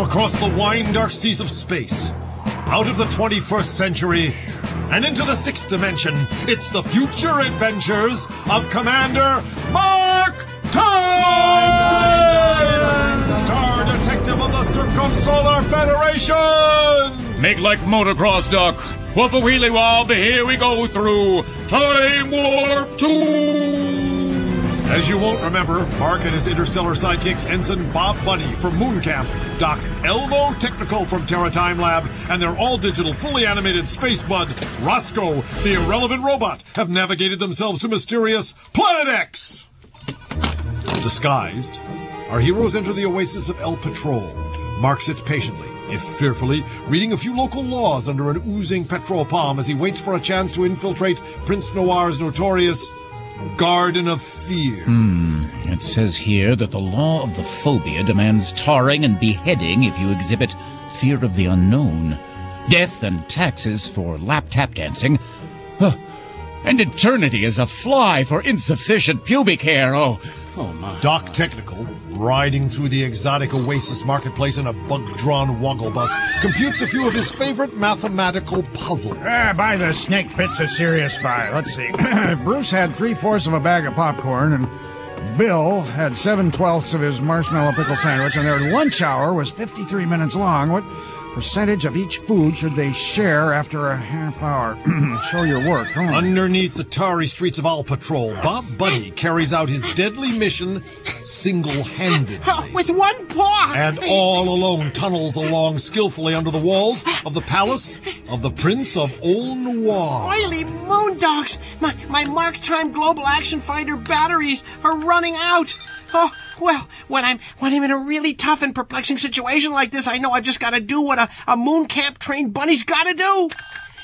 From across the wine dark seas of space, out of the 21st century, and into the sixth dimension, it's the future adventures of Commander Mark Time! Star Detective of the Circumsolar Federation! Make like motocross, Doc. Whoop a wheelie wob, here we go through Time Warp 2! As you won't remember, Mark and his interstellar sidekicks Ensign Bob Bunny from Mooncamp, Doc Elmo Technical from Terra Time Lab, and their all-digital, fully animated space bud, Roscoe, the irrelevant robot, have navigated themselves to mysterious Planet X! Disguised, our heroes enter the oasis of El Patrol. Mark sits patiently, if fearfully, reading a few local laws under an oozing petrol palm as he waits for a chance to infiltrate Prince Noir's notorious Garden of Fear. Hmm. It says here that the law of the phobia demands tarring and beheading if you exhibit fear of the unknown, death and taxes for lap tap dancing, huh. and eternity as a fly for insufficient pubic hair. Oh, oh my. Doc Technical, riding through the exotic oasis marketplace in a bug-drawn woggle bus, computes a few of his favorite mathematical puzzles. Ah, by the snake pit's a serious buy. Let's see. If Bruce had three-fourths of a bag of popcorn, and Bill had seven twelfths of his marshmallow pickle sandwich, and their lunch hour was 53 minutes long. What percentage of each food should they share after a half hour? Show your work. Come on. Underneath the tarry streets of Al Patrol, Bob Bunny carries out his deadly mission single-handedly. With one paw! and all alone tunnels along skillfully under the walls of the palace of the Prince of Ol Noir. Oily moondogs! My, my Mark Time Global Action Finder batteries are running out! Oh, well, when I'm when I'm in a really tough and perplexing situation like this, I know I've just got to do what a, a moon camp trained bunny's got to do.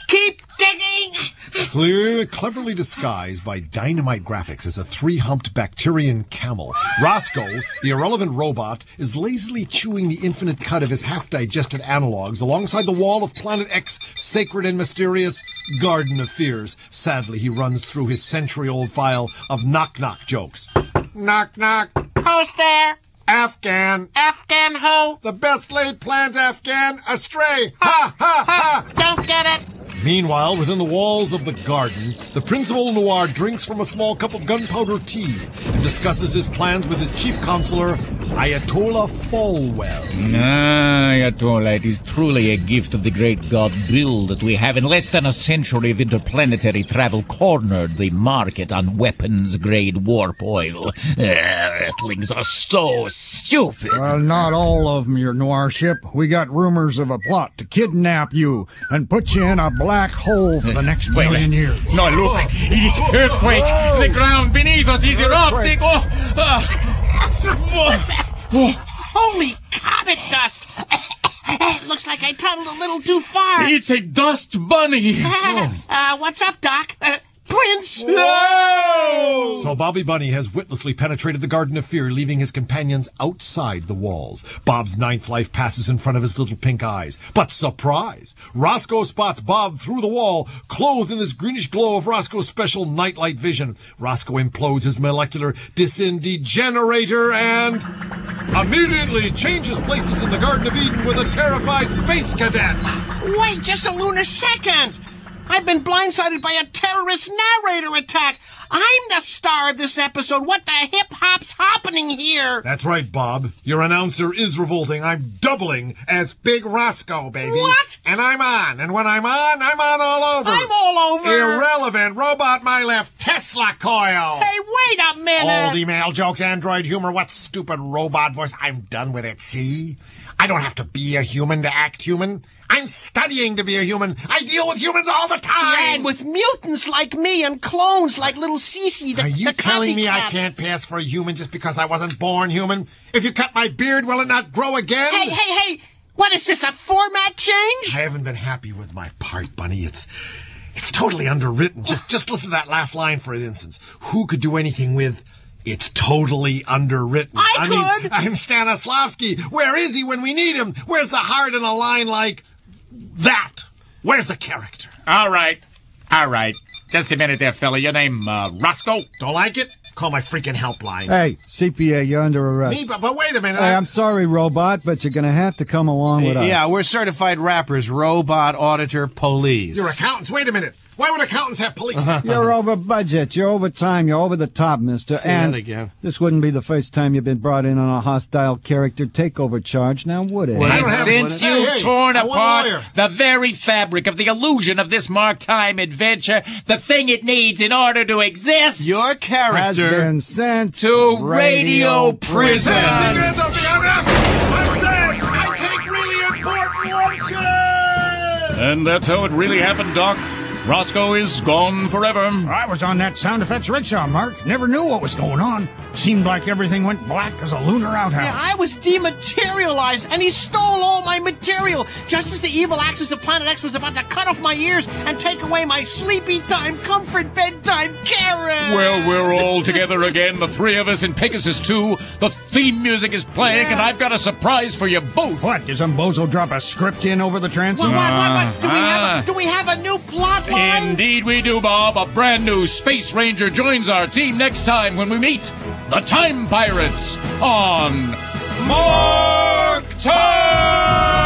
Keep digging! Clear, cleverly disguised by dynamite graphics as a three-humped Bactrian camel, Roscoe, the irrelevant robot, is lazily chewing the infinite cut of his half-digested analogs alongside the wall of Planet X sacred and mysterious Garden of Fears. Sadly, he runs through his century-old file of knock-knock jokes. Knock knock. Who's there? Afghan. Afghan ho? The best laid plans, Afghan. Astray. Ha ha ha. Don't get it. Meanwhile, within the walls of the garden, the Principal Noir drinks from a small cup of gunpowder tea and discusses his plans with his chief counselor, Ayatollah Falwell. Ah, Ayatollah, it is truly a gift of the great god Bill that we have in less than a century of interplanetary travel cornered the market on weapons-grade warp oil. Ah, Earthlings are so stupid. Well, not all of them, your noir ship. We got rumors of a plot to kidnap you and put you in a black hole for the next Wait, million wait. years. No, look, it is earthquake. The ground beneath us is erupting. Oh, ah. Oh, Holy comet dust! It looks like I tunneled a little too far. it's a dust bunny. uh, what's up, Doc? Prince? So Bobby Bunny has witlessly penetrated the Garden of Fear, leaving his companions outside the walls. Bob's ninth life passes in front of his little pink eyes. But surprise! Roscoe spots Bob through the wall, clothed in this greenish glow of Roscoe's special nightlight vision. Roscoe implodes his molecular disindegenerator and immediately changes places in the Garden of Eden with a terrified space cadet. Wait just a lunar second! I've been blindsided by a terrorist narrator attack! I'm the star of this episode! What the hip hop's happening here? That's right, Bob. Your announcer is revolting. I'm doubling as Big Roscoe, baby. What? And I'm on. And when I'm on, I'm on all over. I'm all over! Irrelevant. Robot my left. Tesla coil. Hey, wait a minute! Old email jokes, android humor. What stupid robot voice? I'm done with it, see? I don't have to be a human to act human. I'm studying to be a human. I deal with humans all the time. and with mutants like me and clones like little Cece the Are you telling me I can't pass for a human just because I wasn't born human? If you cut my beard, will it not grow again? Hey, hey, hey! What is this, a format change? I haven't been happy with my part, Bunny. It's it's totally underwritten. Just just listen to that last line for instance. Who could do anything with it's totally underwritten. I mean, could. I'm Stanislavski. Where is he when we need him? Where's the heart in a line like that? Where's the character? All right, all right. Just a minute there, fella. Your name, uh, Roscoe? Don't like it? Call my freaking helpline. Hey, CPA, you're under arrest. Me, but, but wait a minute. Hey, I- I'm sorry, robot, but you're gonna have to come along with us. Yeah, we're certified rappers, robot, auditor, police. You're accountants. Wait a minute. Why would accountants have police? Uh-huh. You're uh-huh. over budget. You're over time. You're over the top, mister. Say and that again. this wouldn't be the first time you've been brought in on a hostile character takeover charge, now would it? I don't have since you've Hey, hey, torn I want a apart the very fabric of the illusion of this Mark Time adventure, the thing it needs in order to exist, Your character Has been sent to radio prison. Hands up, the MF! I take really important lunches! And that's how it really happened, Doc. Roscoe is gone forever. I was on that sound effects rickshaw, Mark. Never knew what was going on. Seemed like everything went black as a lunar outhouse. Yeah, I was dematerialized, and he stole all my material, just as the evil axis of Planet X was about to cut off my ears and take away my sleepy time, comfort, bedtime carrot. Well, we're all together again, the three of us in Pegasus 2. The theme music is playing, and I've got a surprise for you both. What? Did some bozo drop a script in over the transom? What, what, what, what? Do, we Ah. have a, do we have a new plot line? Indeed, we do, Bob. A brand new Space Ranger joins our team next time when we meet the Time Pirates on Mark Time!